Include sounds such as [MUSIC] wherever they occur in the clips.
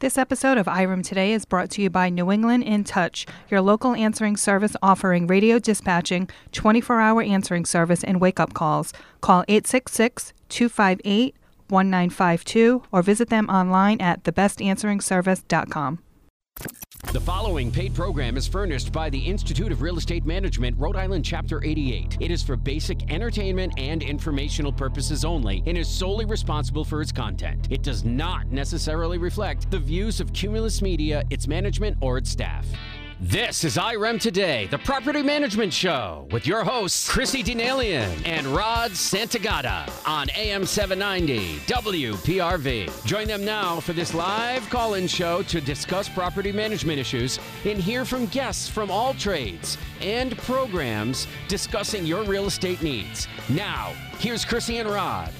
This episode of IREM Today is brought to you by New England in Touch, your local answering service offering radio dispatching, 24 hour answering service, and wake up calls. Call 866 258 1952 or visit them online at thebestansweringservice.com. The following paid program is furnished by the Institute of Real Estate Management, Rhode Island Chapter 88. It is for basic entertainment and informational purposes only and is solely responsible for its content. It does not necessarily reflect the views of Cumulus Media, its management, or its staff. This is IREM Today, the property management show, with your hosts, Chrissy Denalian and Rod Santagata on AM 790 WPRV. Join them now for this live call in show to discuss property management issues and hear from guests from all trades and programs discussing your real estate needs. Now, here's Chrissy and Rod.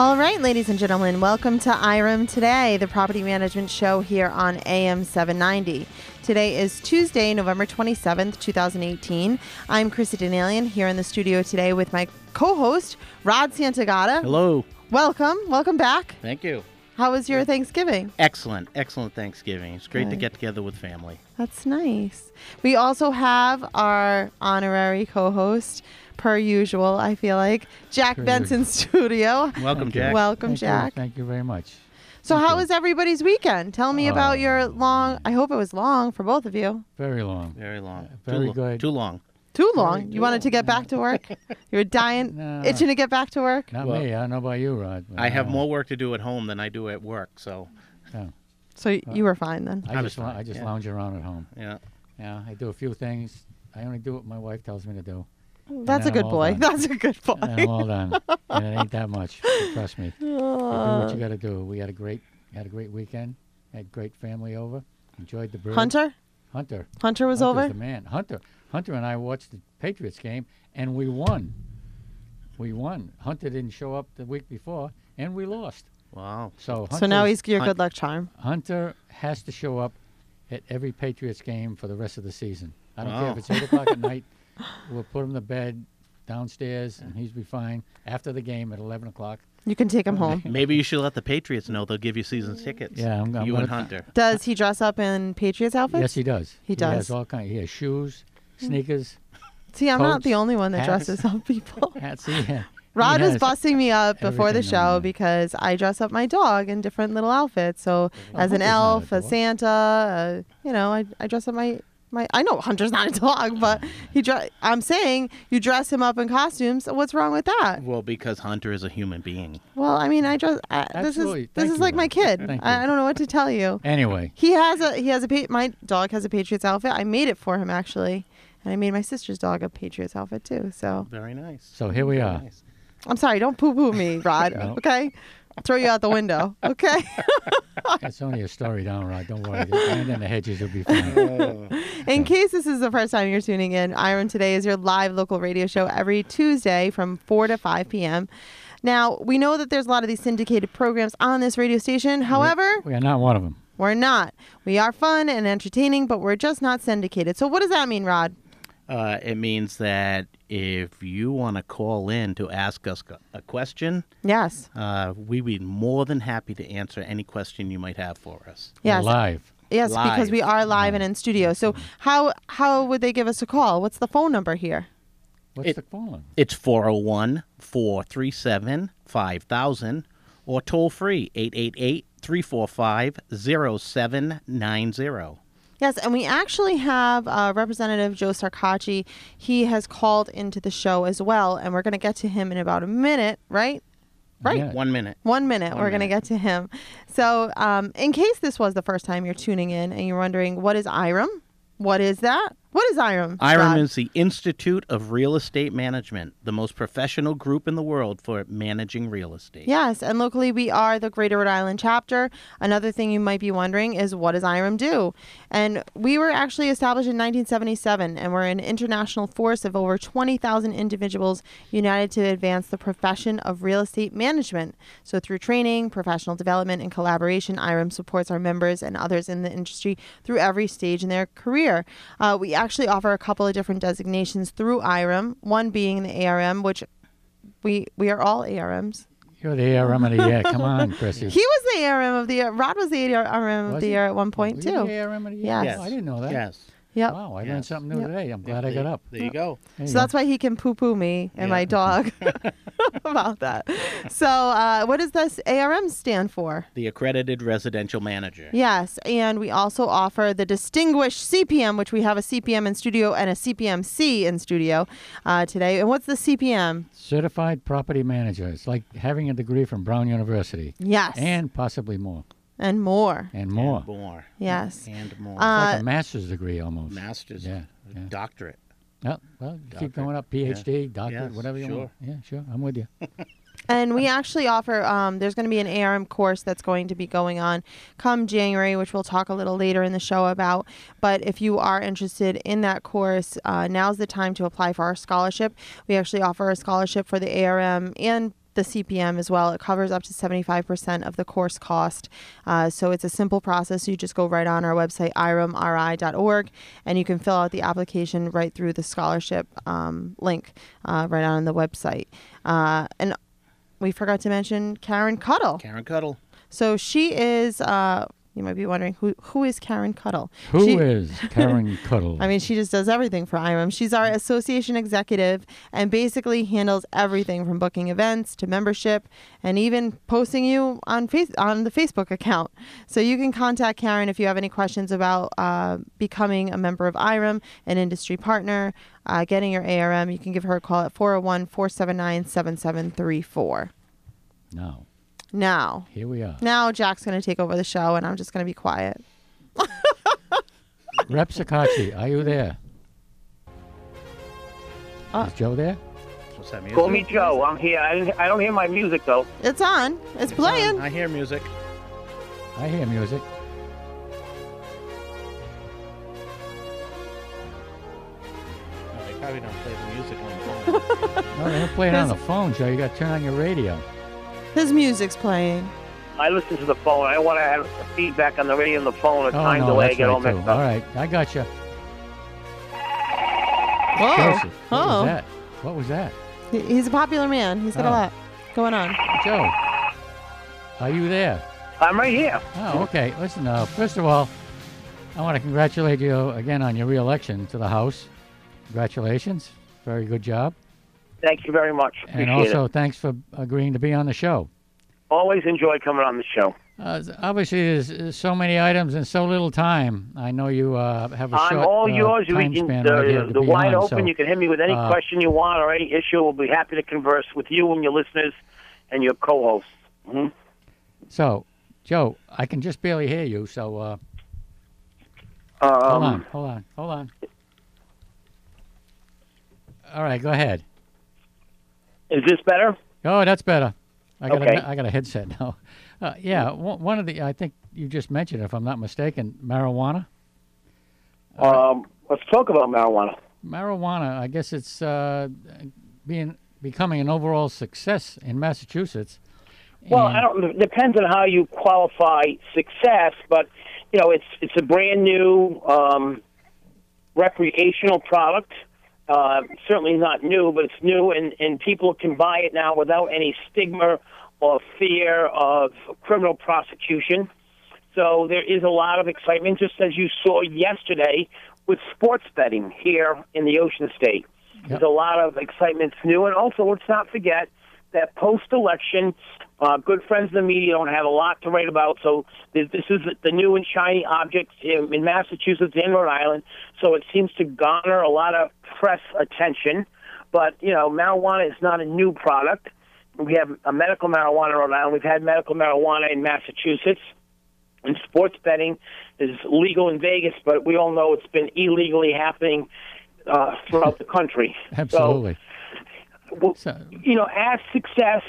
All right, ladies and gentlemen, welcome to IREM Today, the property management show here on AM 790. Today is Tuesday, November 27th, 2018. I'm Chrissy Denalian here in the studio today with my co host, Rod Santagata. Hello. Welcome. Welcome back. Thank you. How was your Thanksgiving? Excellent. Excellent Thanksgiving. It's great to get together with family. That's nice. We also have our honorary co host, per usual, I feel like, Jack Per Benson Studio. Welcome, Thank. Jack. Welcome, Thank Jack. You. Thank you very much. So, Thank how you. was everybody's weekend? Tell me about Oh. your long, I hope it was long for both of you. Very long. Very long. Very too, good. Too long. Too Very long. You wanted to get back to work? [LAUGHS] You were dying, No. itching to get back to work? Not Well, me. I don't know about you, Rod. I have uh, more work to do at home than I do at work. So, So y- you were fine then. I, I was just, lou- fine, I just yeah. lounge around at home. yeah. Yeah, I do a few things. I only do what my wife tells me to do. That's a then good I'm all boy. done. [LAUGHS] That's a good And I'm boy. all done. and it ain't that much. [LAUGHS] Trust me. You do what you got to do. We had a great had a great weekend. Had great family over. Enjoyed the bird. Hunter? Hunter. Hunter was Hunter's over? the man. Hunter. Hunter and I watched the Patriots game, and we won. We won. Hunter didn't show up the week before, and we lost. Wow. So So now he's your good luck charm. Hunter has to show up at every Patriots game for the rest of the season. I don't care if it's eight o'clock at night. [LAUGHS] We'll put him to bed downstairs, and he's be fine. After the game at eleven o'clock. You can take him home. [LAUGHS] Maybe you should let the Patriots know they'll give you season tickets. Yeah, I'm, I'm you gonna, and Hunter. Does he dress up in Patriots outfits? Yes, he does. He He does. has all kind. He has shoes, hmm. sneakers, See, I'm not the only one that hats. dresses up people. [LAUGHS] hats. He, ha- Rod he was busting me up before the everything on show because I dress up my dog in different little outfits. So Oh, as an Hunter's not a elf, a. Santa, uh, you know, I, I dress up my my. I know Hunter's not a [LAUGHS] dog, but he. Dre- I'm saying you dress him up in costumes. What's wrong with that? Well, because Hunter is a human being. Well, I mean, I dress. I, this is Absolutely. this Thank is you, like my kid. I. I don't know what to tell you. Anyway, He has a he has a my dog has a Patriots outfit. I made it for him actually, and I made my sister's dog a Patriots outfit too. So Very nice. so here we Very are. nice. I'm sorry, don't poo poo me, [LAUGHS] Rod. No. Okay, I'll throw you out the window. [LAUGHS] Okay. It's only a story down, Rod. Don't worry. Land in the hedges will be fine. [LAUGHS] in case this is the first time you're tuning in, IREM Today is your live local radio show every Tuesday from 4 to 5 p.m. Now we know that there's a lot of these syndicated programs on this radio station. However, we are not one of them. we're not. We are fun and entertaining, but we're just not syndicated. So what does that mean, Rod? Uh, it means that if you want to call in to ask us a- a question, Yes. uh, we'd be more than happy to answer any question you might have for us. We're Yes. live. Yes, because we are live and in studio. So how how would they give us a call? What's the phone number here? What's It- the phone? It's 401 437 5000 or toll free 888 345 0790. Yes, and we actually have uh, Representative Joe Shekarchi. He has called into the show as well, and we're going to get to him in about a minute, right? Right. Yeah. One minute. One minute, One we're going to get to him. So, um, in case this was the first time you're tuning in and you're wondering, what is IREM? What is that? What is? IREM Rod? is the Institute of Real Estate Management, the most professional group in the world for managing real estate. Yes, and locally we are the Greater Rhode Island chapter. Another thing you might be wondering is what does IREM do? And we were actually established in 1977, and we're an international force of over 20,000 individuals united to advance the profession of real estate management. So through training, professional development, and collaboration, IREM supports our members and others in the industry through every stage in their career. Uh, we actually offer a couple of different designations through IREM, one being the ARM, which we we are all ARMs. You're the ARM of the year. Come on, [LAUGHS] Chrissy. He was the ARM of the year. Rod was the ARM of Was the he? year at one oh, point Were you too. the ARM of the year? Yes. Oh, I didn't know that. Yes. Yep. Wow, I learned Yes. something new Yep. today. I'm glad I got up. There you go. There you So go. that's why he can poo poo me and my Yeah. dog [LAUGHS] [LAUGHS] about that. So, uh, what does this ARM stand for? The accredited residential manager. Yes, and we also offer the distinguished CPM, which we have a CPM in studio and a CPMC in studio uh, today. And what's the CPM? Certified property manager. It's like having a degree from Brown University. Yes, And possibly more. And more. And more. And more. Yes. And more. It's Uh, like a master's degree almost. Master's. Yeah. yeah. Doctorate. Well, well keep going up. PhD, doctorate, Yes, whatever you want. Yeah, sure. I'm with you. [LAUGHS] And we actually offer, um, there's going to be an ARM course that's going to be going on come January, which we'll talk a little later in the show about. But if you are interested in that course, uh, now's the time to apply for our scholarship. We actually offer a scholarship for the ARM and the CPM as well. It covers up to 75% of the course cost. Uh, so it's a simple process. You just go right on our website, iremri.org, and you can fill out the application right through the scholarship um, link uh, right on the website. Uh, and we forgot to mention Karen Cuddle. Karen Cuddle. So she is. Uh, you might be wondering who who is Karen Cuddle. Who She- is [LAUGHS] Karen Cuddle? I mean, she just does everything for IREM. She's our association executive and basically handles everything from booking events to membership and even posting you on face on the Facebook account. So you can contact Karen if you have any questions about uh, becoming a member of IREM, an industry partner, uh, getting your ARM. You can give her a call at 401 479 7734. no. Now, Here we are. now Jack's going to take over the show and I'm just going to be quiet. [LAUGHS] Rep Shekarchi, are you there? Uh, is Joe there? What's that music? Call me Joe. I'm here. I, don't hear my music though. It's on. It's, It's playing. on. I hear music. I hear music. No, they probably don't play the music on the [LAUGHS] phone. No, they're playing on the phone, Joe. You got to turn on your radio. His music's playing. I listen to the phone. I want to have feedback on the radio and the phone. A Oh, time no, delay. I that's get all right, too. mixed All up. right, I got you. Whoa. Joseph, what oh. was that? What was that? He's a popular man. He's got a Oh. lot going on. Joe, are you there? I'm right here. Oh, okay. Listen, uh, first of all, I want to congratulate you again on your reelection to the House. Congratulations. Very good job. Thank you very much. Appreciate and also, it. thanks for agreeing to be on the show. Always enjoy coming on the show. Uh, obviously, there's, there's so many items and so little time. I know you uh, have a I'm short all uh, yours. We time can, span the, right the wide on, open. so, you can hit me with any uh, question you want or any issue. We'll be happy to converse with you and your listeners and your co-hosts. hmm So, Joe, I can just barely hear you. So, uh, Um, hold on, hold on, hold on. All right, go ahead. Is this better? Oh, that's better. I got Okay. a, I got a headset now. [LAUGHS] Uh, yeah, one one of the I think you just mentioned, if I'm not mistaken, marijuana. Um, let's talk about marijuana. Marijuana. I guess it's uh, being becoming an overall success in Massachusetts. Well, I don't. It depends on how you qualify success, but you know, it's it's a brand new um, recreational product. Uh, certainly not new, but it's new, and and people can buy it now without any stigma or fear of criminal prosecution. So there is a lot of excitement, just as you saw yesterday with sports betting here in the Ocean State. There's a lot of excitement. It's new, and also let's not forget that post-election, uh, good friends of the media don't have a lot to write about. So this, this is the new and shiny object in, in Massachusetts and Rhode Island. So it seems to garner a lot of press attention. But you know, marijuana is not a new product. We have a medical marijuana in Rhode Island. We've had medical marijuana in Massachusetts. And sports betting is legal in Vegas, but we all know it's been illegally happening uh, throughout the country. [LAUGHS] absolutely. So, well, So, you know, as success,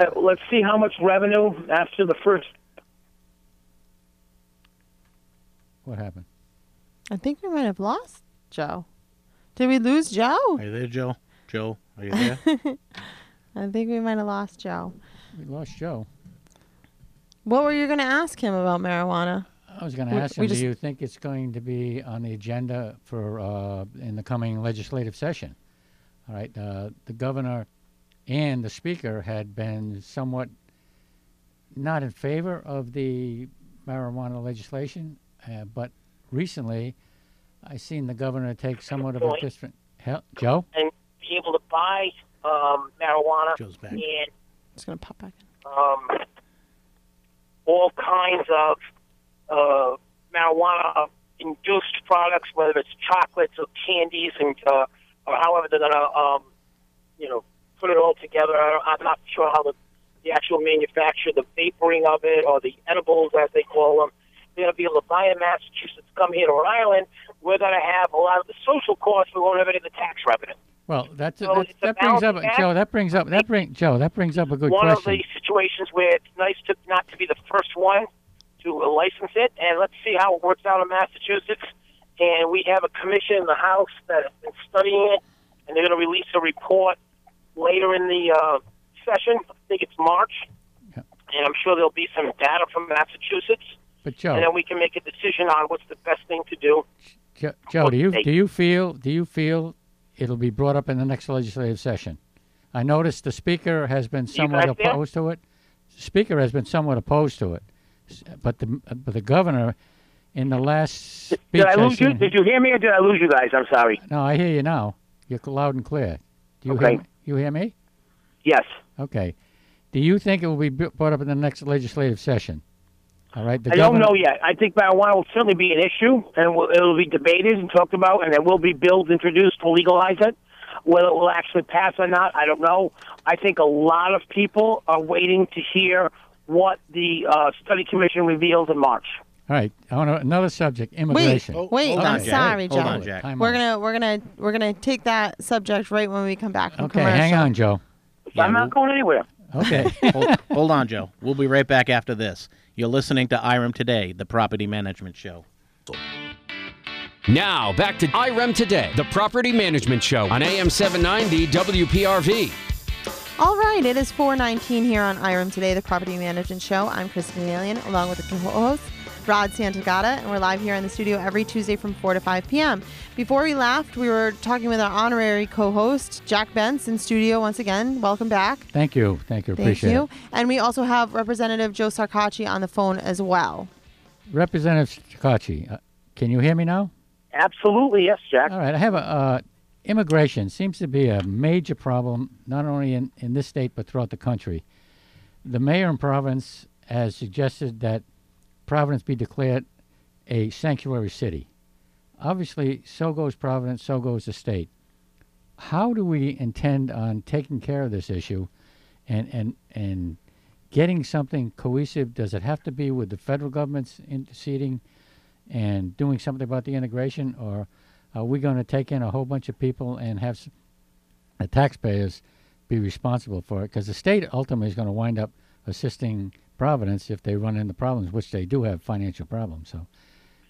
uh, let's see how much revenue after the first. what happened? I think we might have lost Joe. Did we lose Joe? Are you there, Joe? Joe, are you there? [LAUGHS] I think we might have lost Joe. We lost Joe. What were you going to ask him about marijuana? I was going to ask him, just- do you think it's going to be on the agenda for uh, in the coming legislative session? All right, uh, the governor and the speaker had been somewhat not in favor of the marijuana legislation, uh, but recently I seen the governor take somewhat of a different. Hell, Joe? and be able to buy um, marijuana Joe's back. and It's gonna pop back. in. um, all kinds of uh, marijuana induced products, whether it's chocolates or candies, and uh, or however they're gonna, um, you know, put it all together. I- I'm not sure how the the actual manufacture, the vaporing of it, or the edibles as they call them. They're gonna be able to buy in Massachusetts, come here to Rhode Island. We're gonna have a lot of the social costs. We won't have any of the tax revenue. Well, that's, So that's that brings up act. Joe. That brings up that bring Joe. That brings up a good one question. of the situations where it's nice to not to be the first one to license it, and let's see how it works out in Massachusetts. And we have a commission in the House that has been studying it, and they're going to release a report later in the uh, session. I think it's March, Yeah. and I'm sure there'll be some data from Massachusetts, but Joe, and then we can make a decision on what's the best thing to do. Jo- Joe, do you do you feel do you feel it'll be brought up in the next legislative session? I noticed the speaker has been somewhat guys there? opposed to it. The speaker has been somewhat opposed to it, but the but the governor, in the last speech, Did I lose you? Did you hear me, or did I lose you guys? I'm sorry. No, I hear you now. You're loud and clear. Do you Okay. hear me? You hear me? Yes. Okay. Do you think it will be brought up in the next legislative session? All right. The I don't know yet. I think marijuana will certainly be an issue, and will, it'll be debated and talked about, and there will be bills introduced to legalize it. Whether it will actually pass or not, I don't know. I think a lot of people are waiting to hear what the uh, study commission reveals in March. All right. I want to, another subject. Immigration. Oh, Wait, I'm on, Jack. sorry, Hold Jack. on, Jack. We're gonna we're gonna we're gonna take that subject right when we come back from Okay. commercial. Hang on, Joe. Yeah, I'm we'll- not going anywhere. Okay. [LAUGHS] [LAUGHS] hold, hold on, Joe. We'll be right back after this. You're listening to IREM Today, the property management show. Now, back to IREM Today, the property management show on AM 790 WPRV. All right, it is 419 here on IREM Today, the Property Management Show. I'm Chrissy Denalian, along with the co-host, Rod Santagata, and we're live here in the studio every Tuesday from 4 to 5 p.m. Before we left, we were talking with our honorary co-host, Jack Bentz, in studio once again. Welcome back. Thank you. Thank you. Thank Appreciate you. it. And we also have Representative Joe Shekarchi on the phone as well. Representative Shekarchi, uh, can you hear me now? Absolutely, yes, Jack. All right. I have a uh, immigration seems to be a major problem, not only in, in this state but throughout the country. The mayor in Providence has suggested that Providence be declared a sanctuary city. Obviously, so goes Providence, so goes the state. How do we intend on taking care of this issue and, and, and getting something cohesive? Does it have to be with the federal government's interceding and doing something about the integration, or are we going to take in a whole bunch of people and have the taxpayers be responsible for it? Because the state ultimately is going to wind up assisting Providence if they run into problems, which they do have financial problems. So,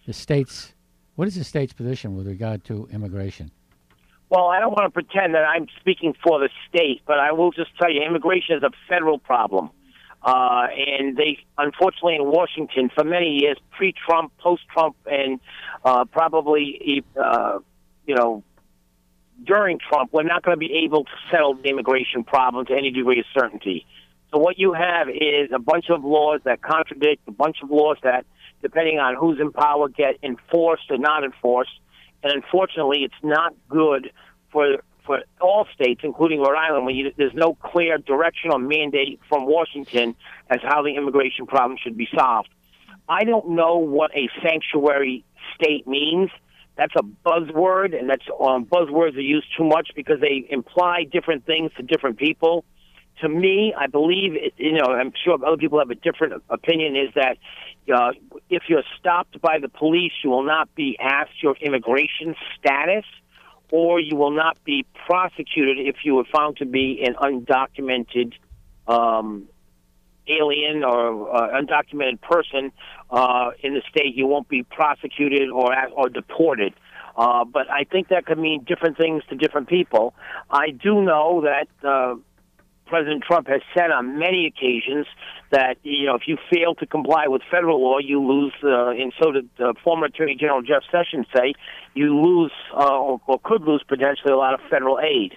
the state's what is the state's position with regard to immigration? Well, I don't want to pretend that I'm speaking for the state, but I will just tell you immigration is a federal problem. Uh, and they, unfortunately, in Washington, for many years, pre-Trump, post-Trump, and uh, probably, uh, you know, during Trump, we're not going to be able to settle the immigration problem to any degree of certainty. So what you have is a bunch of laws that contradict, a bunch of laws that, depending on who's in power, get enforced or not enforced. And unfortunately, it's not good for for all states, including Rhode Island, when you, there's no clear direction or mandate from Washington as how the immigration problem should be solved. I don't know what a sanctuary state means. That's a buzzword, and that's um, buzzwords are used too much because they imply different things to different people. To me, I believe, you know, I'm sure other people have a different opinion. Is that uh, if you're stopped by the police, you will not be asked your immigration status, or you will not be prosecuted if you were found to be an undocumented um, alien or uh, undocumented person uh, in the state, you won't be prosecuted or or deported. Uh, but I think that could mean different things to different people. I do know that uh, President Trump has said on many occasions that you know if you fail to comply with federal law, you lose. Uh, and so did uh, former Attorney General Jeff Sessions say you lose uh, or, or could lose potentially a lot of federal aid.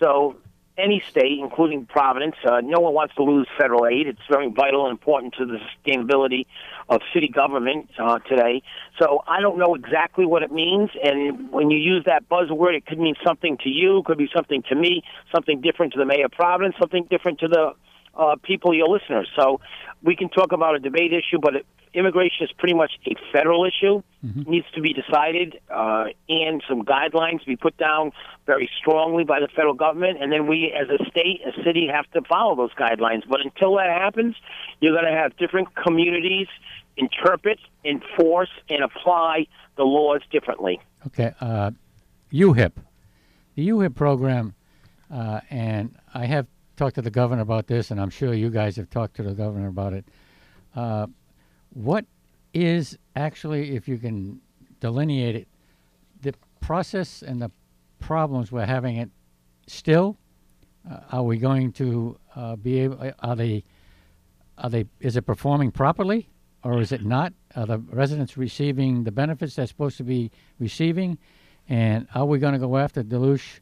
So any state, including Providence. Uh, no one wants to lose federal aid. It's very vital and important to the sustainability of city government uh, today. So I don't know exactly what it means. And when you use that buzzword, it could mean something to you, could be something to me, something different to the mayor of Providence, something different to the uh, people, your listeners. So we can talk about a debate issue, but it, immigration is pretty much a federal issue. Mm-hmm. needs to be decided, uh, and some guidelines be put down very strongly by the federal government, and then we, as a state, a city, have to follow those guidelines. But until that happens, you're going to have different communities interpret, enforce, and apply the laws differently. Okay, uh, UHIP, the UHIP program, uh, and I have talked to the governor about this, and I'm sure you guys have talked to the governor about it. Uh, what is actually, if you can delineate it, the process and the problems we're having it still? Uh, are we going to uh, be able? Uh, are they? Are they? Is it performing properly, or is it not? Are the residents receiving the benefits they're supposed to be receiving? And are we going to go after Deloche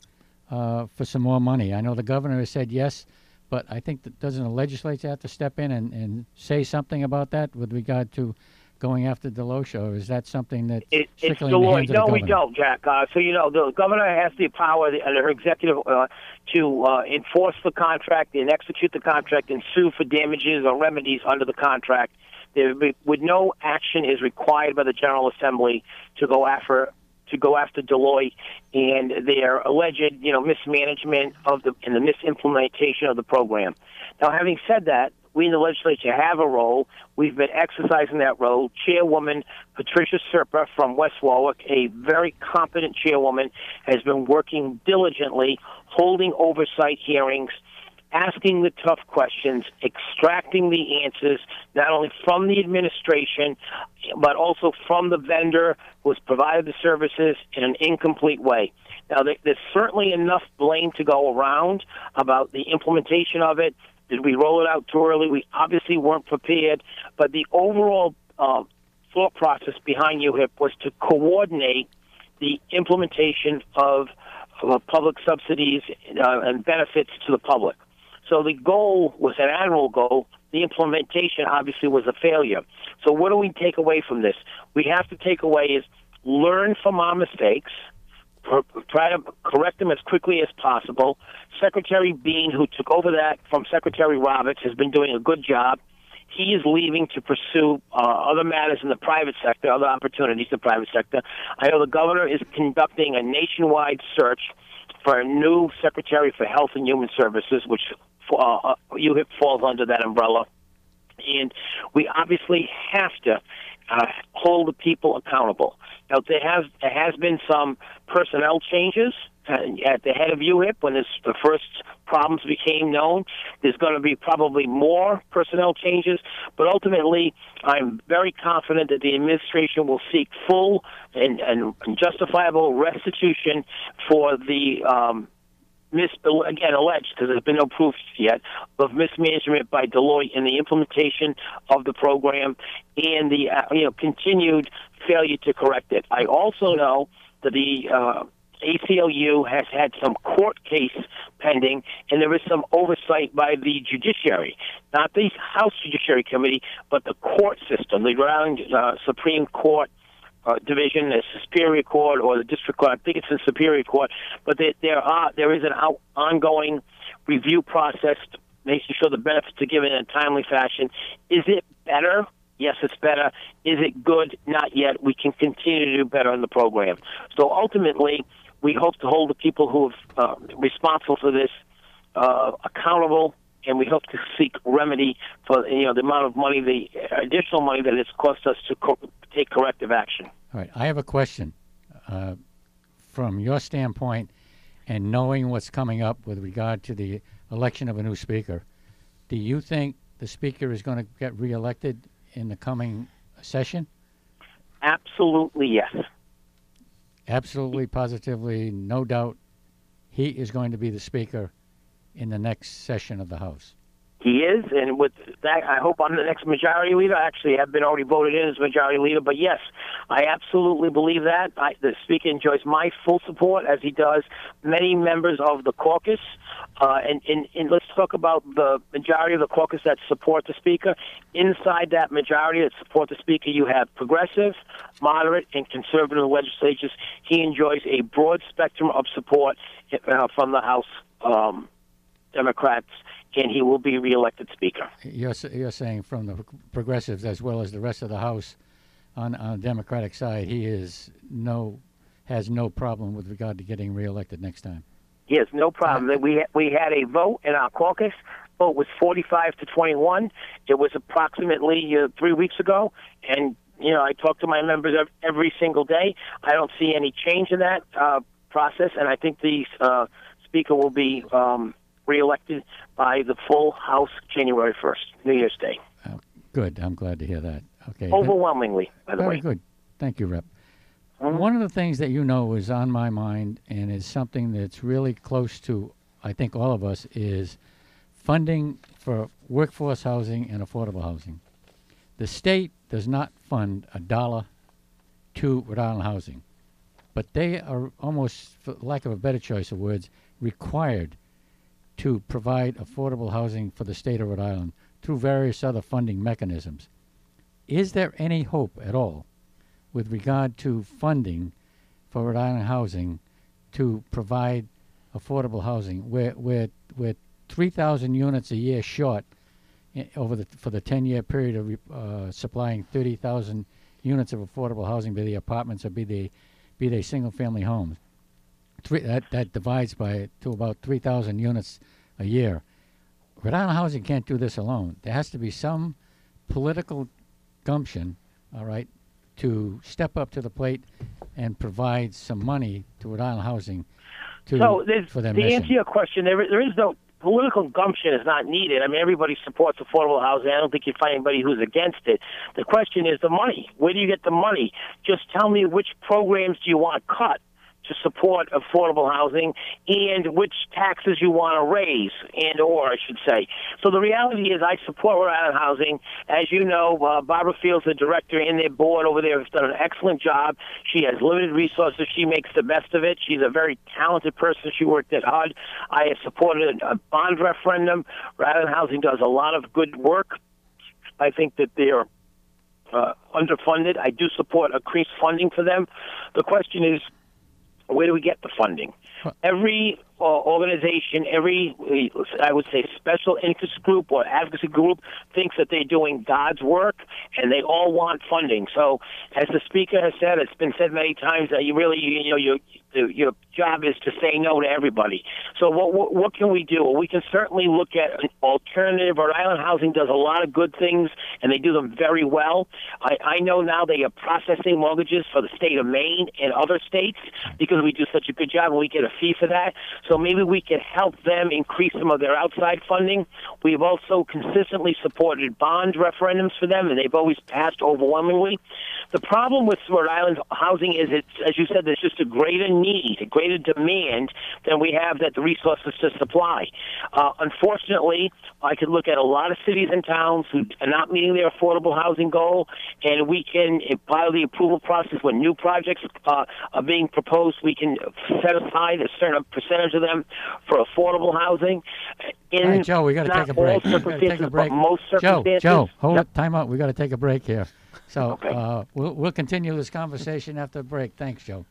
uh, for some more money? I know the governor has said yes, but I think that doesn't the legislature have to step in and, and say something about that with regard to going after Deloche, or is that something that it, it's Deloitte? No, we don't, Jack. Uh, so you know, the governor has the power under her executive uh, to uh, enforce the contract and execute the contract and sue for damages or remedies under the contract. There, with no action is required by the General Assembly to go after to go after Deloitte and their alleged, you know, mismanagement of the and the misimplementation of the program. Now, having said that, we in the legislature have a role. We've been exercising that role. Chairwoman Patricia Serpa from West Warwick, a very competent chairwoman, has been working diligently, holding oversight hearings asking the tough questions, extracting the answers, not only from the administration, but also from the vendor who has provided the services in an incomplete way. Now, there's certainly enough blame to go around about the implementation of it. Did we roll it out too early? We obviously weren't prepared, but the overall uh, thought process behind UHIP was to coordinate the implementation of, of public subsidies uh, and benefits to the public. So the goal was an annual goal. The implementation obviously was a failure. So what do we take away from this? We have to take away is learn from our mistakes, try to correct them as quickly as possible. Secretary Beane, who took over that from Secretary Roberts, has been doing a good job. He is leaving to pursue uh, other matters in the private sector, other opportunities in the private sector. I know the governor is conducting a nationwide search for a new Secretary for Health and Human Services, which uh, UHIP falls under that umbrella. And we obviously have to uh, hold the people accountable. Now, there has there has been some personnel changes uh, at the head of UHIP when this, the first problems became known. There's going to be probably more personnel changes, but ultimately, I'm very confident that the administration will seek full and, and justifiable restitution for the um, mis again alleged because there's been no proof yet of mismanagement by Deloitte in the implementation of the program and the uh, you know continued failure to correct it. I also know that the uh, ACLU has had some court case pending, and there is some oversight by the judiciary, not the House Judiciary Committee, but the court system, the Rhode Island uh, Supreme Court uh, division, the Superior Court or the District Court. I think it's the Superior Court, but there, there are there is an out, ongoing review process, making sure the benefits are given in a timely fashion. Is it better? Yes, it's better. Is it good? Not yet. We can continue to do better in the program. So ultimately, we hope to hold the people who are uh, responsible for this uh, accountable and we hope to seek remedy for you know the amount of money, the additional money that it's cost us to co- take corrective action. All right, I have a question uh, from your standpoint, and knowing what's coming up with regard to the election of a new speaker. Do you think the speaker is going to get reelected in the coming session? Absolutely, yes. Absolutely, positively, no doubt, he is going to be the speaker in the next session of the House. He is, and with that, I hope I'm the next majority leader. Actually have been already voted in as majority leader, but yes, I absolutely believe that. I, the Speaker enjoys my full support, as he does many members of the caucus. Uh, and, and, and let's talk about the majority of the caucus that support the Speaker. Inside that majority that support the Speaker, you have progressive, moderate, and conservative legislatures. He enjoys a broad spectrum of support uh, from the House um, Democrats and he will be reelected Speaker. You're, you're saying from the progressives as well as the rest of the House on, on the Democratic side, he is no has no problem with regard to getting reelected next time. He has no problem. We we had a vote in our caucus. Vote was 45 to 21. It was approximately uh, three weeks ago, and you know I talk to my members every single day. I don't see any change in that uh, process, and I think the uh, speaker will be um, reelected by the full House January 1st, New Year's Day. Oh, good. I'm glad to hear that. Okay. Overwhelmingly, by the Very way. good. Thank you, Rep. Mhm. One of the things that you know is on my mind and is something that's really close to, I think, all of us is funding for workforce housing and affordable housing. The state does not fund a dollar to Rhode Island housing, but they are almost, for lack of a better choice of words, required to provide affordable housing for the state of Rhode Island through various other funding mechanisms. Is there any hope at all with regard to funding for Rhode Island housing to provide affordable housing? We're, we're, we're 3,000 units a year short over the, for the 10 year period of uh, supplying 30,000 units of affordable housing, be they apartments or be they, be they single family homes. Three, that, that divides by to about 3,000 units a year. Rhode Island Housing can't do this alone. There has to be some political gumption, all right, to step up to the plate and provide some money to Rhode Island Housing to So for their to mission. answer your question, there, there is no political gumption is not needed. I mean, everybody supports affordable housing. I don't think you find anybody who's against it. The question is the money. Where do you get the money? Just tell me which programs do you want cut to support affordable housing and which taxes you want to raise and or I should say. So the reality is I support Rhode Island Housing. As you know, uh, Barbara Fields, the director and their board over there, has done an excellent job. She has limited resources. She makes the best of it. She's a very talented person. She worked at HUD. I have supported a bond referendum. Rhode Island Housing does a lot of good work. I think that they're uh, underfunded. I do support increased funding for them. The question is, where do we get the funding? Every uh, organization, every uh, I would say special interest group or advocacy group thinks that they're doing God's work, and they all want funding. So, as the speaker has said, it's been said many times that you really, you, you know, your your job is to say no to everybody. So, what, what what can we do? We can certainly look at an alternative. Rhode Island Housing does a lot of good things, and they do them very well. I, I know now they are processing mortgages for the state of Maine and other states because we do such a good job, and we get a fee for that. So maybe we can help them increase some of their outside funding. We've also consistently supported bond referendums for them, and they've always passed overwhelmingly. The problem with Rhode Island housing is, it's, as you said, there's just a greater need, a greater demand than we have that the resources to supply. Uh, unfortunately, I could look at a lot of cities and towns who are not meeting their affordable housing goal, and we can, of the approval process when new projects uh, are being proposed, we can set aside a certain percentage of them for affordable housing. In All right, Joe, we got to take a break. all We gotta take a break. most Joe, circumstances. Joe, hold Yep. up, time out. We got to take a break here. So Okay. uh, we'll we'll continue this conversation after the break. Thanks, Joe.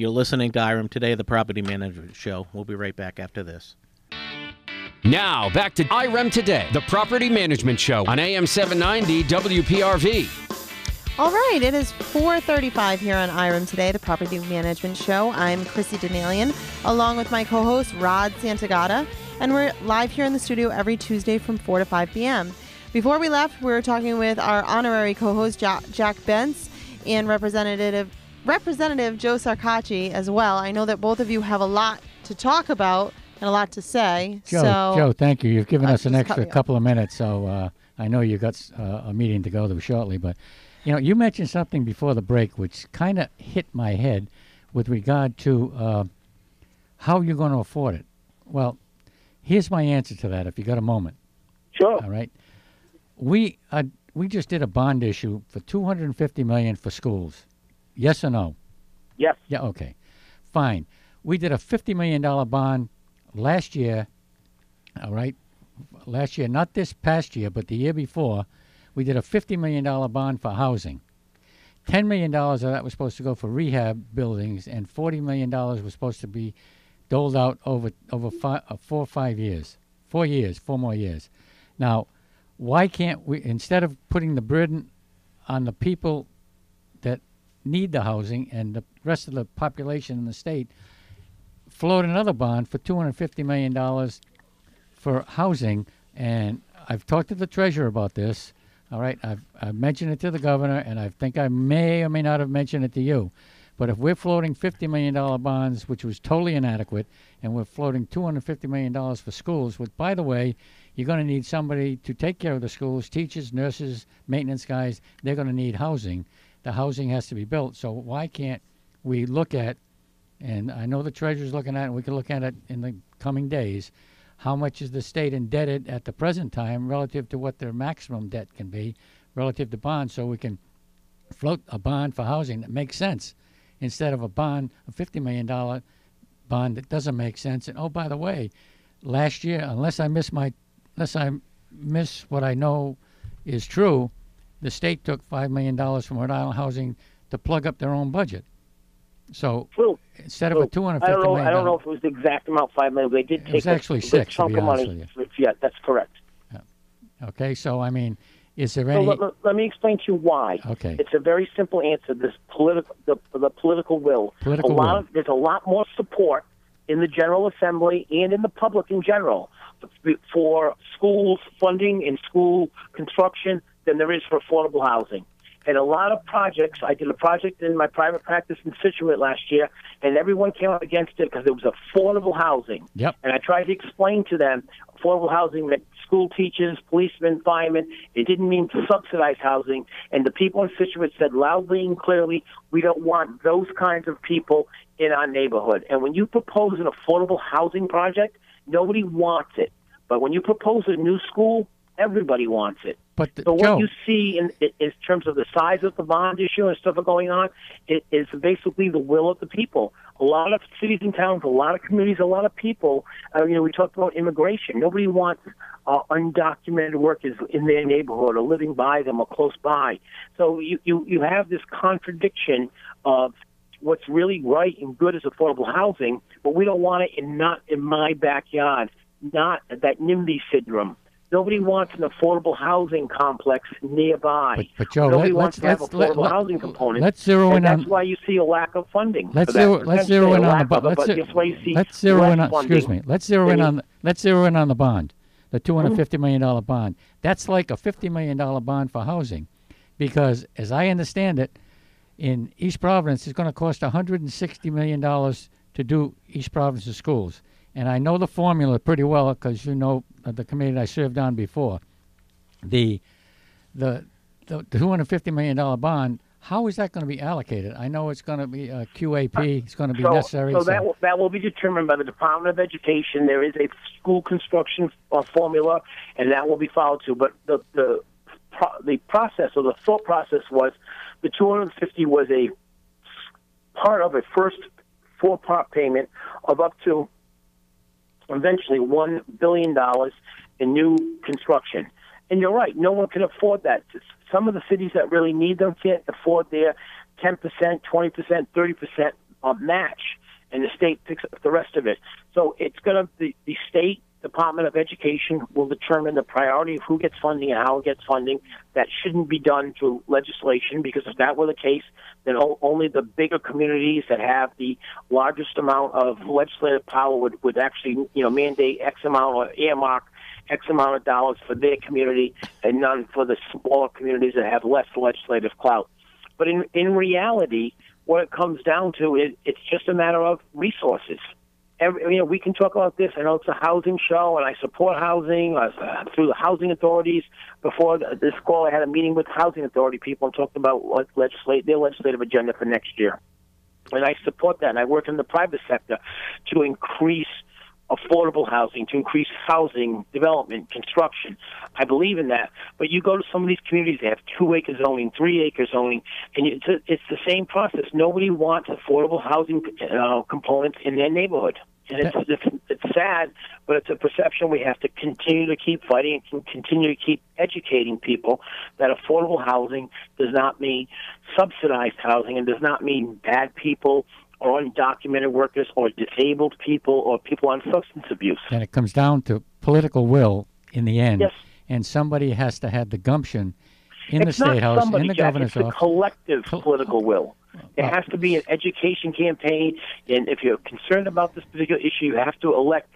You're listening to IREM Today, the Property Management Show. We'll be right back after this. Now, back to IREM Today, the property management show on AM 790 WPRV. All right, it is 4:35 here on IREM today, the Property Management Show. I'm Chrissy Denalian, along with my co-host Rod Santagata, and we're live here in the studio every Tuesday from 4 to 5 p.m. Before we left, we were talking with our honorary co-host Jack Bentz and Representative Representative Joe Shekarchi as well. I know that both of you have a lot to talk about and a lot to say. Joe, so Joe, thank you. You've given I us an extra couple of minutes, so uh, I know you've got uh, a meeting to go to shortly. But you know, you mentioned something before the break, which kind of hit my head with regard to uh, how you're going to afford it. Well, here's my answer to that. If you got a moment, Sure. All right. We uh, we just did a bond issue for 250 million for schools. Yes or no? Yes. Yeah. Okay. Fine. We did a 50 million dollar bond last year. All right. Last year, not this past year, but the year before, we did a 50 million dollar bond for housing. $10 million of that was supposed to go for rehab buildings, and $40 million was supposed to be doled out over, over five, uh, four or five years. Four years, four more years. Now, why can't we, instead of putting the burden on the people need the housing and the rest of the population in the state, float another bond for $250 million for housing? And I've talked to the treasurer about this. All right, I've, I've mentioned it to the governor, and I think I may or may not have mentioned it to you. But if we're floating $50 million bonds, which was totally inadequate, and we're floating $250 million for schools, which, by the way, you're going to need somebody to take care of the schools teachers, nurses, maintenance guys. They're going to need housing. The housing has to be built. So why can't we look at, and I know the treasurer's looking at it, and we can look at it in the coming days, how much is the state indebted at the present time relative to what their maximum debt can be relative to bonds so we can float a bond for housing that makes sense instead of a bond, a $50 million bond that doesn't make sense. And oh, by the way, last year, unless I miss my, unless I miss what I know is true, the state took $5 million from Rhode Island Housing to plug up their own budget. So True. instead So, of a two hundred I fifty don't know. I don't know if it was the exact amount, five million. They did take a- actually a six, chunk of money. Yeah, that's correct. Okay, so I mean, is there So any? let, let- let me explain to you why. Okay. It's a very simple answer. This political, the, the political will. Political a lot will. Of, there's a lot more support in the General Assembly and in the public in general for schools funding and school construction than there is for affordable housing. And a lot of projects, I did a project in my private practice in Scituate last year, and everyone came up against it because it was affordable housing. Yep. And I tried to explain to them affordable housing meant school teachers, policemen, firemen. It didn't mean subsidized housing. And the people in Scituate said loudly and clearly, we don't want those kinds of people in our neighborhood. And when you propose an affordable housing project, nobody wants it. But when you propose a new school, everybody wants it. But the, So Joe, what you see in, in terms of the size of the bond issue and stuff going on, it is basically the will of the people. A lot of cities and towns, a lot of communities, a lot of people. Uh, you know, we talked about immigration. Nobody wants uh, undocumented workers in their neighborhood or living by them or close by. So you you you have this contradiction of what's really right and good is affordable housing, but we don't want it in not in my backyard, not that NIMBY syndrome. Nobody wants an affordable housing complex nearby. But, but Joe, Nobody let, wants let's to have affordable let, housing components. let's zero in that's on why you see a lack of funding. let's zero let's zero in on the bond. Let's, that's why you see let's zero in on. Excuse me. Let's zero in on. The, let's zero in on the bond, the two hundred fifty million dollar bond. That's like a fifty million dollar bond for housing, because as I understand it, in East Providence, it's going to cost one hundred and sixty million dollars to do East Providence's schools. And I know the formula pretty well because you know uh, the committee I served on before. The the the two hundred fifty million dollar bond. How is that going to be allocated? I know it's going to be a QAP. It's going to be so, necessary. So that will, that will be determined by the Department of Education. There is a school construction uh, formula, and that will be followed too. But the the pro- the process or the thought process was the 250 was a part of a first four part payment of up to eventually one billion dollars in new construction. And you're right, no one can afford that. Some of the cities that really need them can't afford their 10%, 20%, 30% uh, match, and the state picks up the rest of it. So it's going to the, the state Department of Education will determine the priority of who gets funding and how it gets funding. That shouldn't be done through legislation because if that were the case, then only the bigger communities that have the largest amount of legislative power would, would actually, you know, mandate X amount or earmark X amount of dollars for their community and none for the smaller communities that have less legislative clout. But in in reality, what it comes down to is it's just a matter of resources. Every, you know, we can talk about this. I know it's a housing show, and I support housing uh, through the housing authorities. Before th- this call, I had a meeting with housing authority people and talked about what legislate their legislative agenda for next year. And I support that. And I work in the private sector to increase affordable housing, to increase housing development, construction. I believe in that. But you go to some of these communities, they have two acre zoning, three acre zoning, and it's, a, it's the same process. Nobody wants affordable housing uh, components in their neighborhood. And it's, it's, it's sad, but it's a perception we have to continue to keep fighting and continue to keep educating people that affordable housing does not mean subsidized housing and does not mean bad people or undocumented workers or disabled people or people on substance abuse. And it comes down to political will in the end. Yes. And somebody has to have the gumption in it's the state house, somebody, in the Jack, governor's it's office. collective Col- political will. It has to be an education campaign, and if you're concerned about this particular issue, you have to elect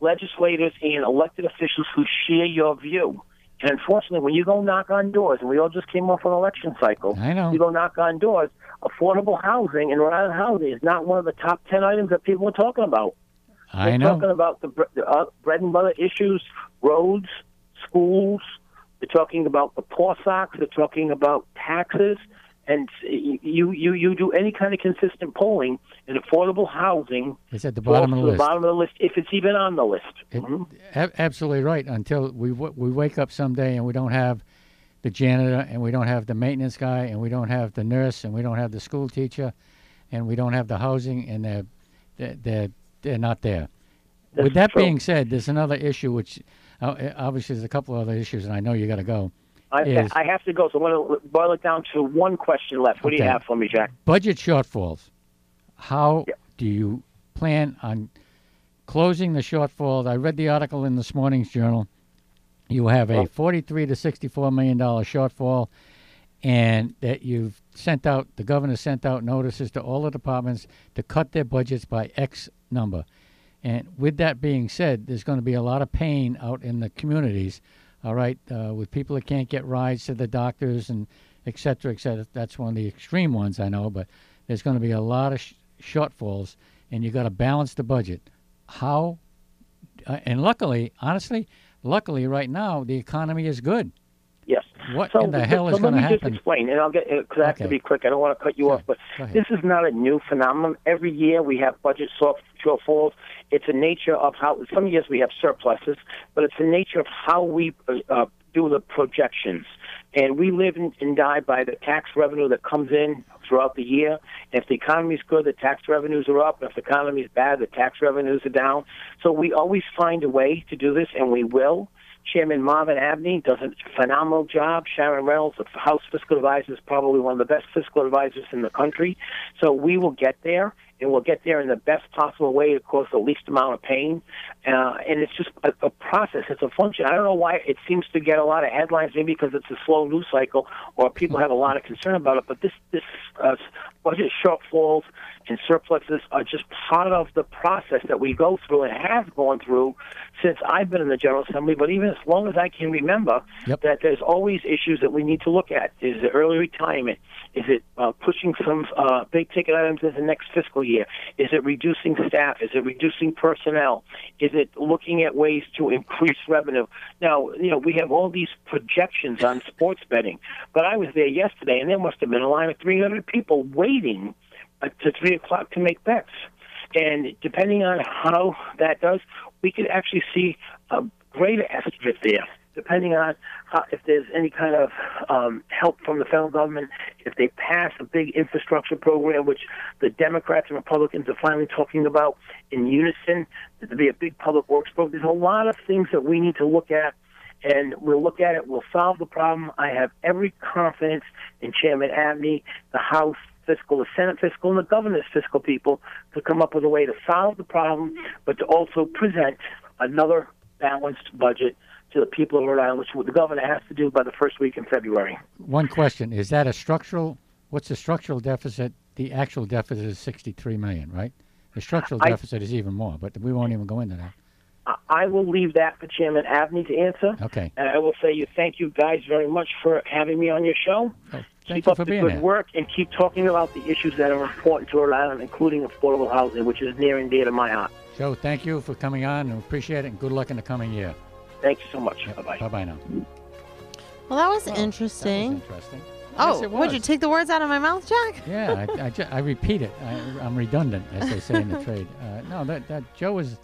legislators and elected officials who share your view. And unfortunately, when you go knock on doors, and we all just came off an election cycle, I know. you go knock on doors, affordable housing and Rhode Island housing is not one of the top 10 items that people are talking about. I They're know. talking about the, the uh, bread and butter issues, roads, schools. They're talking about the poor socks. They're talking about taxes. And you, you, you do any kind of consistent polling, and affordable housing It's at the bottom of the the list. bottom of the list, if it's even on the list. It- Mhm. a- absolutely right. Until we w- we wake up someday and we don't have the janitor and we don't have the maintenance guy and we don't have the nurse and we don't have the school teacher and we don't have the housing and they're they're they're, they're not there. With that true. being said, there's another issue which uh, obviously there's a couple other issues and I know you got to go. I, I have to go, so I'm going to boil it down to one question left. What do you have for me, Jack? Budget shortfalls. How Yeah. do you plan on closing the shortfalls? I read the article in this morning's journal. You have a 43 to 64 million dollar shortfall, and that you've sent out. The governor sent out notices to all the departments to cut their budgets by X number. And with that being said, there's going to be a lot of pain out in the communities. All right, uh, with people that can't get rides to the doctors and et cetera, et cetera. That's one of the extreme ones I know, but there's going to be a lot of sh- shortfalls, and you got to balance the budget. How? Uh, and luckily, honestly, luckily, right now the economy is good. What so, in the hell is so going to let me just explain, and I'll get because I have Okay. to be quick. I don't want to cut you Sure. off, but this is not a new phenomenon. Every year we have budget short- shortfalls. It's a nature of how some years we have surpluses, but it's the nature of how we uh, uh, do the projections. And we live and, and die by the tax revenue that comes in throughout the year. If the economy is good, the tax revenues are up. If the economy is bad, the tax revenues are down. So we always find a way to do this, and we will. Chairman Marvin Abney does a phenomenal job. Sharon Reynolds, the House Fiscal Advisor, is probably one of the best fiscal advisors in the country. So we will get there, and we'll get there in the best possible way to cause the least amount of pain. Uh, and it's just a, a process. It's a function. I don't know why it seems to get a lot of headlines, maybe because it's a slow news cycle or people have a lot of concern about it. But this this uh, budget shortfalls and surpluses are just part of the process that we go through and have gone through since I've been in the General Assembly, but even as long as I can remember, Yep. that there's always issues that we need to look at. Is it early retirement? Is it uh, pushing some uh, big ticket items into next fiscal year? Is it reducing staff? Is it reducing personnel? Is it looking at ways to increase revenue? Now, you know, we have all these projections on sports betting, but I was there yesterday, and there must have been a line of 300 people waiting to 3 o'clock to make bets. And depending on how that does, we could actually see a greater estimate there, depending on how, if there's any kind of um, help from the federal government, if they pass a big infrastructure program, which the Democrats and Republicans are finally talking about in unison, to be a big public works program. There's a lot of things that we need to look at and we'll look at it. We'll solve the problem. I have every confidence in Chairman Abney, the House fiscal, the Senate fiscal, and the governor's fiscal people to come up with a way to solve the problem, but to also present another balanced budget to the people of Rhode Island, which the governor has to do by the first week in February. One question: Is that a structural? What's the structural deficit? The actual deficit is 63 million, right? The structural I- deficit is even more, but we won't even go into that. I- I will leave that for Chairman Abney to answer. Okay. And I will say you thank you guys very much for having me on your show. Oh, keep thank you up for the being good there. work and keep talking about the issues that are important to Rhode Island, including affordable housing, which is near and dear to my heart. Joe, thank you for coming on and appreciate it. And good luck in the coming year. Thank you so much. Bye bye. Bye bye now. Well, that was Well, interesting. That was interesting. oh, Yes, would you take the words out of my mouth, Jack? [LAUGHS] yeah, I, I, I repeat it. I, I'm redundant, as they say in the [LAUGHS] trade. Uh, no, that, that Joe was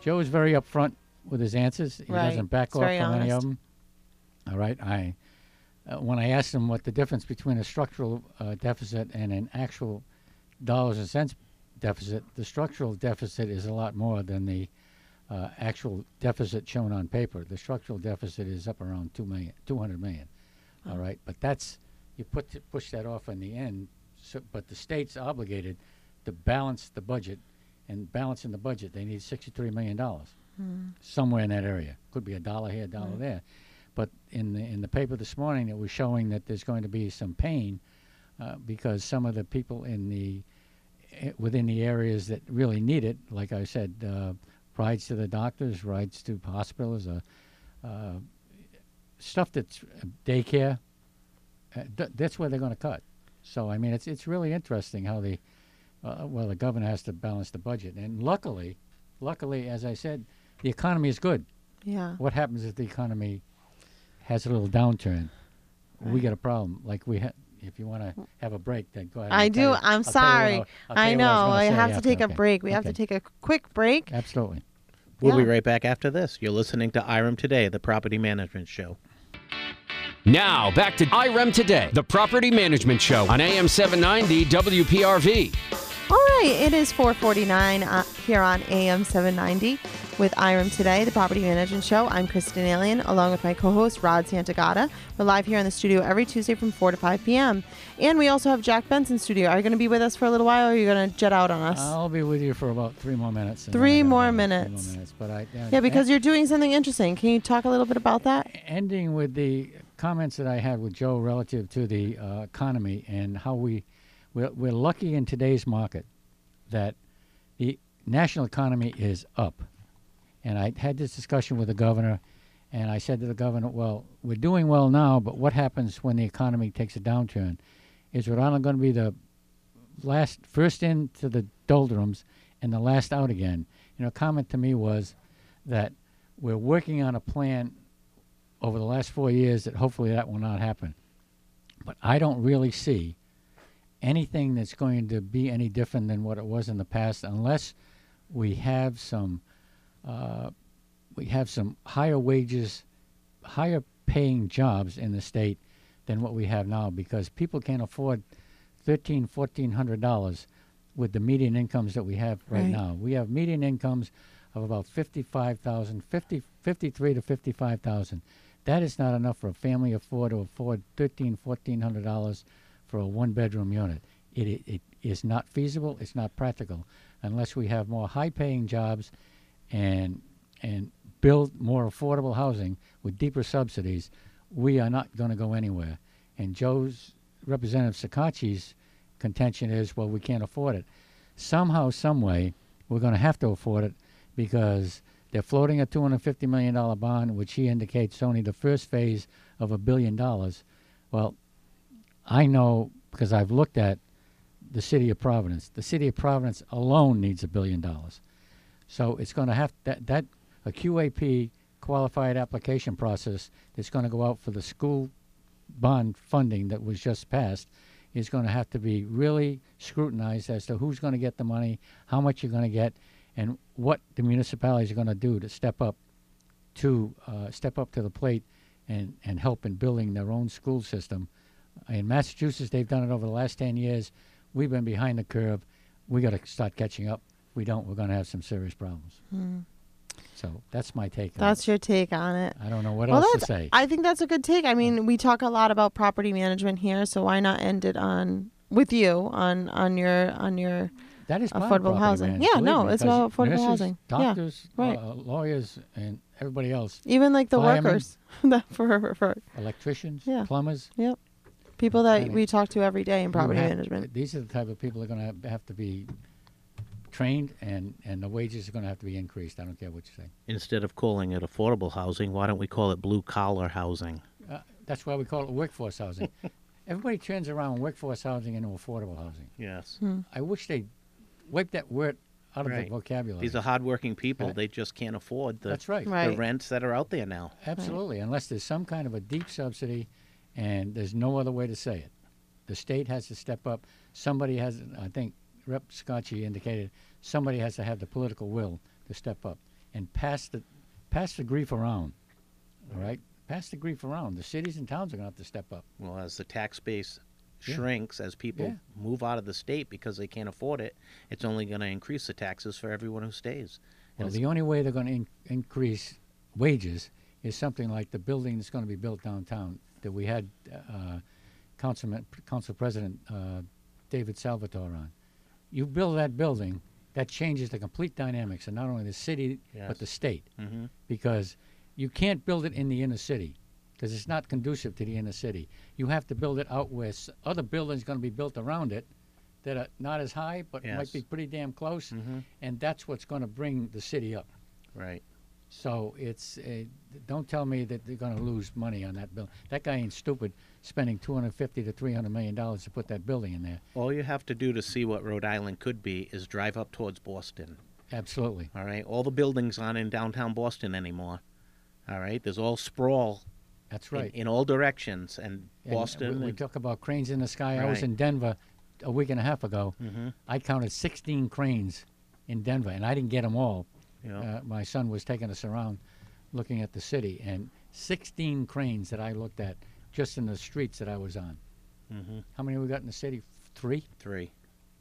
Joe is very upfront with his answers. He Right. doesn't back He's off from any of them. All right. I uh, when I asked him what the difference between a structural uh, deficit and an actual dollars and cents deficit, the structural deficit is a lot more than the uh, actual deficit shown on paper. The structural deficit is up around two million, two hundred million. All right, but that's you put push that off in the end. So, but the state's obligated to balance the budget, and balancing the budget, they need sixty-three million dollars somewhere in that area. Could be a dollar here, a dollar there. But in the in the paper this morning, it was showing that there's going to be some pain uh, because some of the people in the eh, within the areas that really need it, like I said, uh, rides to the doctors, rides to hospitals, uh, uh, stuff that's uh, daycare. Uh, th- that's where they're going to cut. So I mean, it's it's really interesting how the uh, well the governor has to balance the budget, and luckily, luckily, as I said, the economy is good. Yeah. What happens if the economy has a little downturn? We got a problem. Like we had. If you want to have a break, then go ahead. I do. you- I'm I'll tell you what sorry. I'll- I'll tell I you know. I say have to after. take a break. We have to take a quick break. Absolutely. We'll be right back after this. You're listening to IREM Today, the property management show. Now, back to IREM Today, the property management show on AM 790 WPRV. Right, it is 4:49 uh, here on AM 790 with IREM today, the property management show. I'm Chrissy Denalian, along with my co-host Rod Santagata. We're live here in the studio every Tuesday from 4 to 5 p.m. And we also have Jack Beane in studio. Are you going to be with us for a little while, or are you going to jet out on us? I'll be with you for about three more minutes. Three more go. Three minutes. more minutes. But I, uh, yeah, because you're doing something interesting. Can you talk a little bit about that? ending with the comments that I had with Joe relative to the uh, economy and how we we're, we're lucky in today's market that the national economy is up. And I had this discussion with the governor, and I said to the governor, "Well, we're doing well now, but what happens when the economy takes a downturn? Is Rhode Island going to be the last first into the doldrums and the last out again?" You know, comment to me was that we're working on a plan over the last four years that hopefully that will not happen. But I don't really see anything that's going to be any different than what it was in the past unless we have some uh, we have some higher wages, higher paying jobs in the state than what we have now because people can't afford thirteen, fourteen hundred dollars with the median incomes that we have right, Right. now. We have median incomes of about 55,000, 50, 53 to 55,000. That is not enough for a family of four to afford thirteen, fourteen hundred dollars for a one bedroom unit. It, it, it is not feasible. It's not practical unless we have more high paying jobs and and build more affordable housing with deeper subsidies. We are not going to go anywhere. And Joe's Representative Shekarchi's contention is, well, we can't afford it. Somehow, some way, we're going to have to afford it because they're floating a $250 million bond, which he indicates only the first phase of a billion dollars. Well, I know because I've looked at the city of Providence. The city of Providence alone needs a billion dollars. So it's going to have that that a QAP qualified application process that's going to go out for the school bond funding that was just passed is going to have to be really scrutinized as to who's going to get the money, how much you're going to get, and what the municipalities are going to do to step up to uh, step up to the plate and, and help in building their own school system. In Massachusetts, they've done it over the last 10 years. We've been behind the curve. We got to start catching up. If we don't, we're going to have some serious problems. So that's my take on it. That's your take on it. I don't know what well, else to say. I think that's a good take. I mean, we talk a lot about property management here, so why not end it on with you on on your on your That is affordable housing. Yeah, no, me, it's about affordable nurses, housing. Yeah, right. uh, lawyers, and everybody else, even like the Firemen. workers [LAUGHS] that for, for electricians, Yeah. plumbers. yep people that I we talk to every day in property have- management. These are the type of people that are going to have to be trained, and, and the wages are going to have to be increased. I don't care what you say. Instead of calling it affordable housing, why don't we call it blue collar housing? Uh, that's why we call it workforce housing. [LAUGHS] Everybody turns around workforce housing into affordable housing. Yes. Hmm. I wish they wipe that word out of Right. the vocabulary. These are hardworking people. Right. They just can't afford the, That's right. the Right. rents that are out there now. Absolutely, unless there's some kind of a deep subsidy, and there's no other way to say it. The state has to step up. Somebody has, I think, Rep. Shekarchi indicated, somebody has to have the political will to step up. and pass the pass the grief around. All right, pass the grief around. The cities and towns are going to have to step up. Well, as the tax base Yeah. shrinks, as people Yeah. move out of the state because they can't afford it, it's only going to increase the taxes for everyone who stays. And Well, the only way they're going to in- increase wages is something like the building that's going to be built downtown that we had uh, Councilman, Council President uh, David Salvatore on. You build that building, that changes the complete dynamics of not only the city Yes. but the state, Mhm. because you can't build it in the inner city because it's not conducive to the inner city. You have to build it out where other buildings going to be built around it that are not as high but might be pretty damn close, Mhm. and that's what's going to bring the city up. Right. So it's uh, don't tell me that they're going to lose money on that bill. That guy ain't stupid spending 250 to 300 million dollars to put that building in there. All you have to do to see what Rhode Island could be is drive up towards Boston. Absolutely. All right. All the buildings aren't in downtown Boston anymore. All right. There's all sprawl That's right. in, all directions, and And Boston. When we would- talk about cranes in the sky, I was in Denver a week and a half ago. Mhm. I counted 16 cranes in Denver, and I didn't get them all. Yeah. Uh, my son was taking us around, looking at the city, and 16 cranes that I looked at just in the streets that I was on. Mhm. How many we got in the city? Three, Three.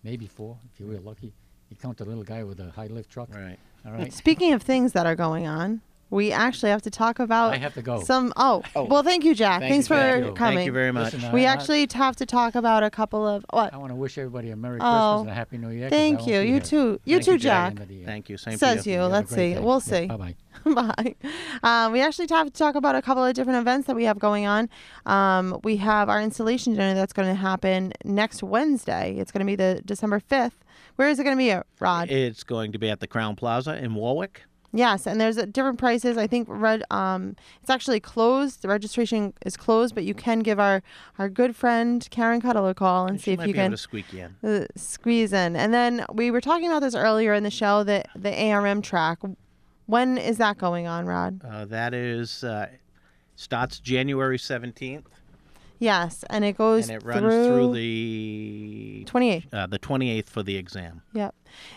maybe four, if you were lucky. You count the little guy with the high lift truck. Right. All right. Speaking of things that are going on, we actually have to talk about I have to go. some. Oh, Oh. well, thank you, Jack. Thank Thanks you, for Jack. Thank coming. Thank you very much. Listen, we I- I- actually have to talk about a couple of what. I want to wish everybody a Merry Oh, Christmas and a Happy New Year. Thank you. You here too. You Thank too, you, Jack. end of the year. Thank you. Same Says you. you. Let's see. day. We'll Yeah, see. Bye-bye. [LAUGHS] Bye. Um, we actually have to talk about a couple of different events that we have going on. Um, we have our installation dinner that's going to happen next Wednesday. It's going to be the December 5th. Where is it going to be at, Rod? It's going to be at the Crowne Plaza in Warwick. Yes, and there's different prices. I think red. Um, it's actually closed. The registration is closed, but you can give our our good friend Karen Cuddle a call and see if you can to squeak in. uh, squeeze in. And then we were talking about this earlier in the show. That the ARM track. When is that going on, Rod? Uh, that is uh, starts January seventeenth, Yes, and it goes and it runs through, through the 28th. uh, the twenty eighth for the exam. Yep.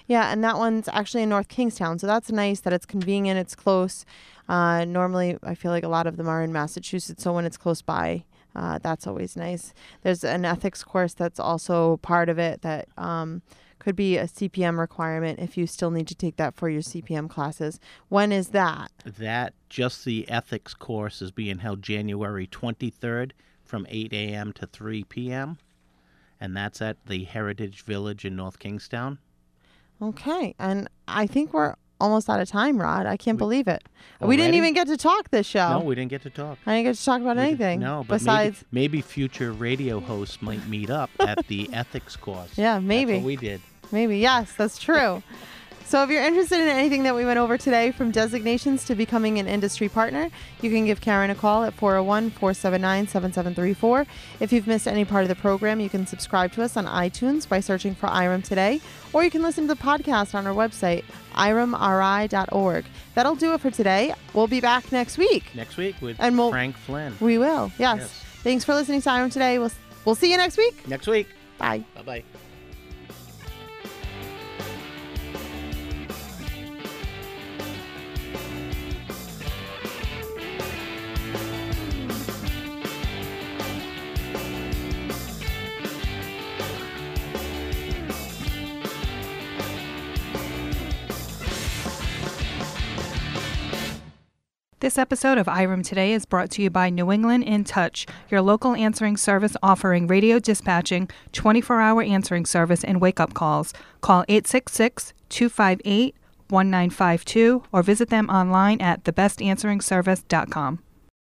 Yeah, and that one's actually in North Kingstown, so that's nice that it's convenient, it's close. Uh, normally, I feel like a lot of them are in Massachusetts, so when it's close by, uh, that's always nice. There's an ethics course that's also part of it that um, could be a CPM requirement if you still need to take that for your CPM classes. When is that? That just the ethics course is being held January twenty third from eight a.m. to three p.m. And that's at the Heritage Village in North Kingstown. Okay, and I think we're almost out of time, Rod. I can't believe it. We didn't even get to talk this show. No, we didn't get to talk. I didn't get to talk about We anything. No, but besides, maybe, maybe future radio hosts might meet up at the [LAUGHS] ethics course. Yeah, maybe. we did. Maybe, yes, that's true. So, if you're interested in anything that we went over today, from designations to becoming an industry partner, you can give Karen a call at 401 479 7734. If you've missed any part of the program, you can subscribe to us on iTunes by searching for IREM Today, or you can listen to the podcast on our website, iremri.org. That'll do it for today. We'll be back next week. Next week with And we'll- Frank Flynn. We will, yes. Yes. Thanks for listening to IREM Today. We'll, we'll see you next week. Next week. Bye. Bye bye. This episode of IREM Today is brought to you by New England In Touch, your local answering service offering radio dispatching, 24 hour answering service, and wake up calls. Call 866 258 1952 or visit them online at thebestanseringservice.com.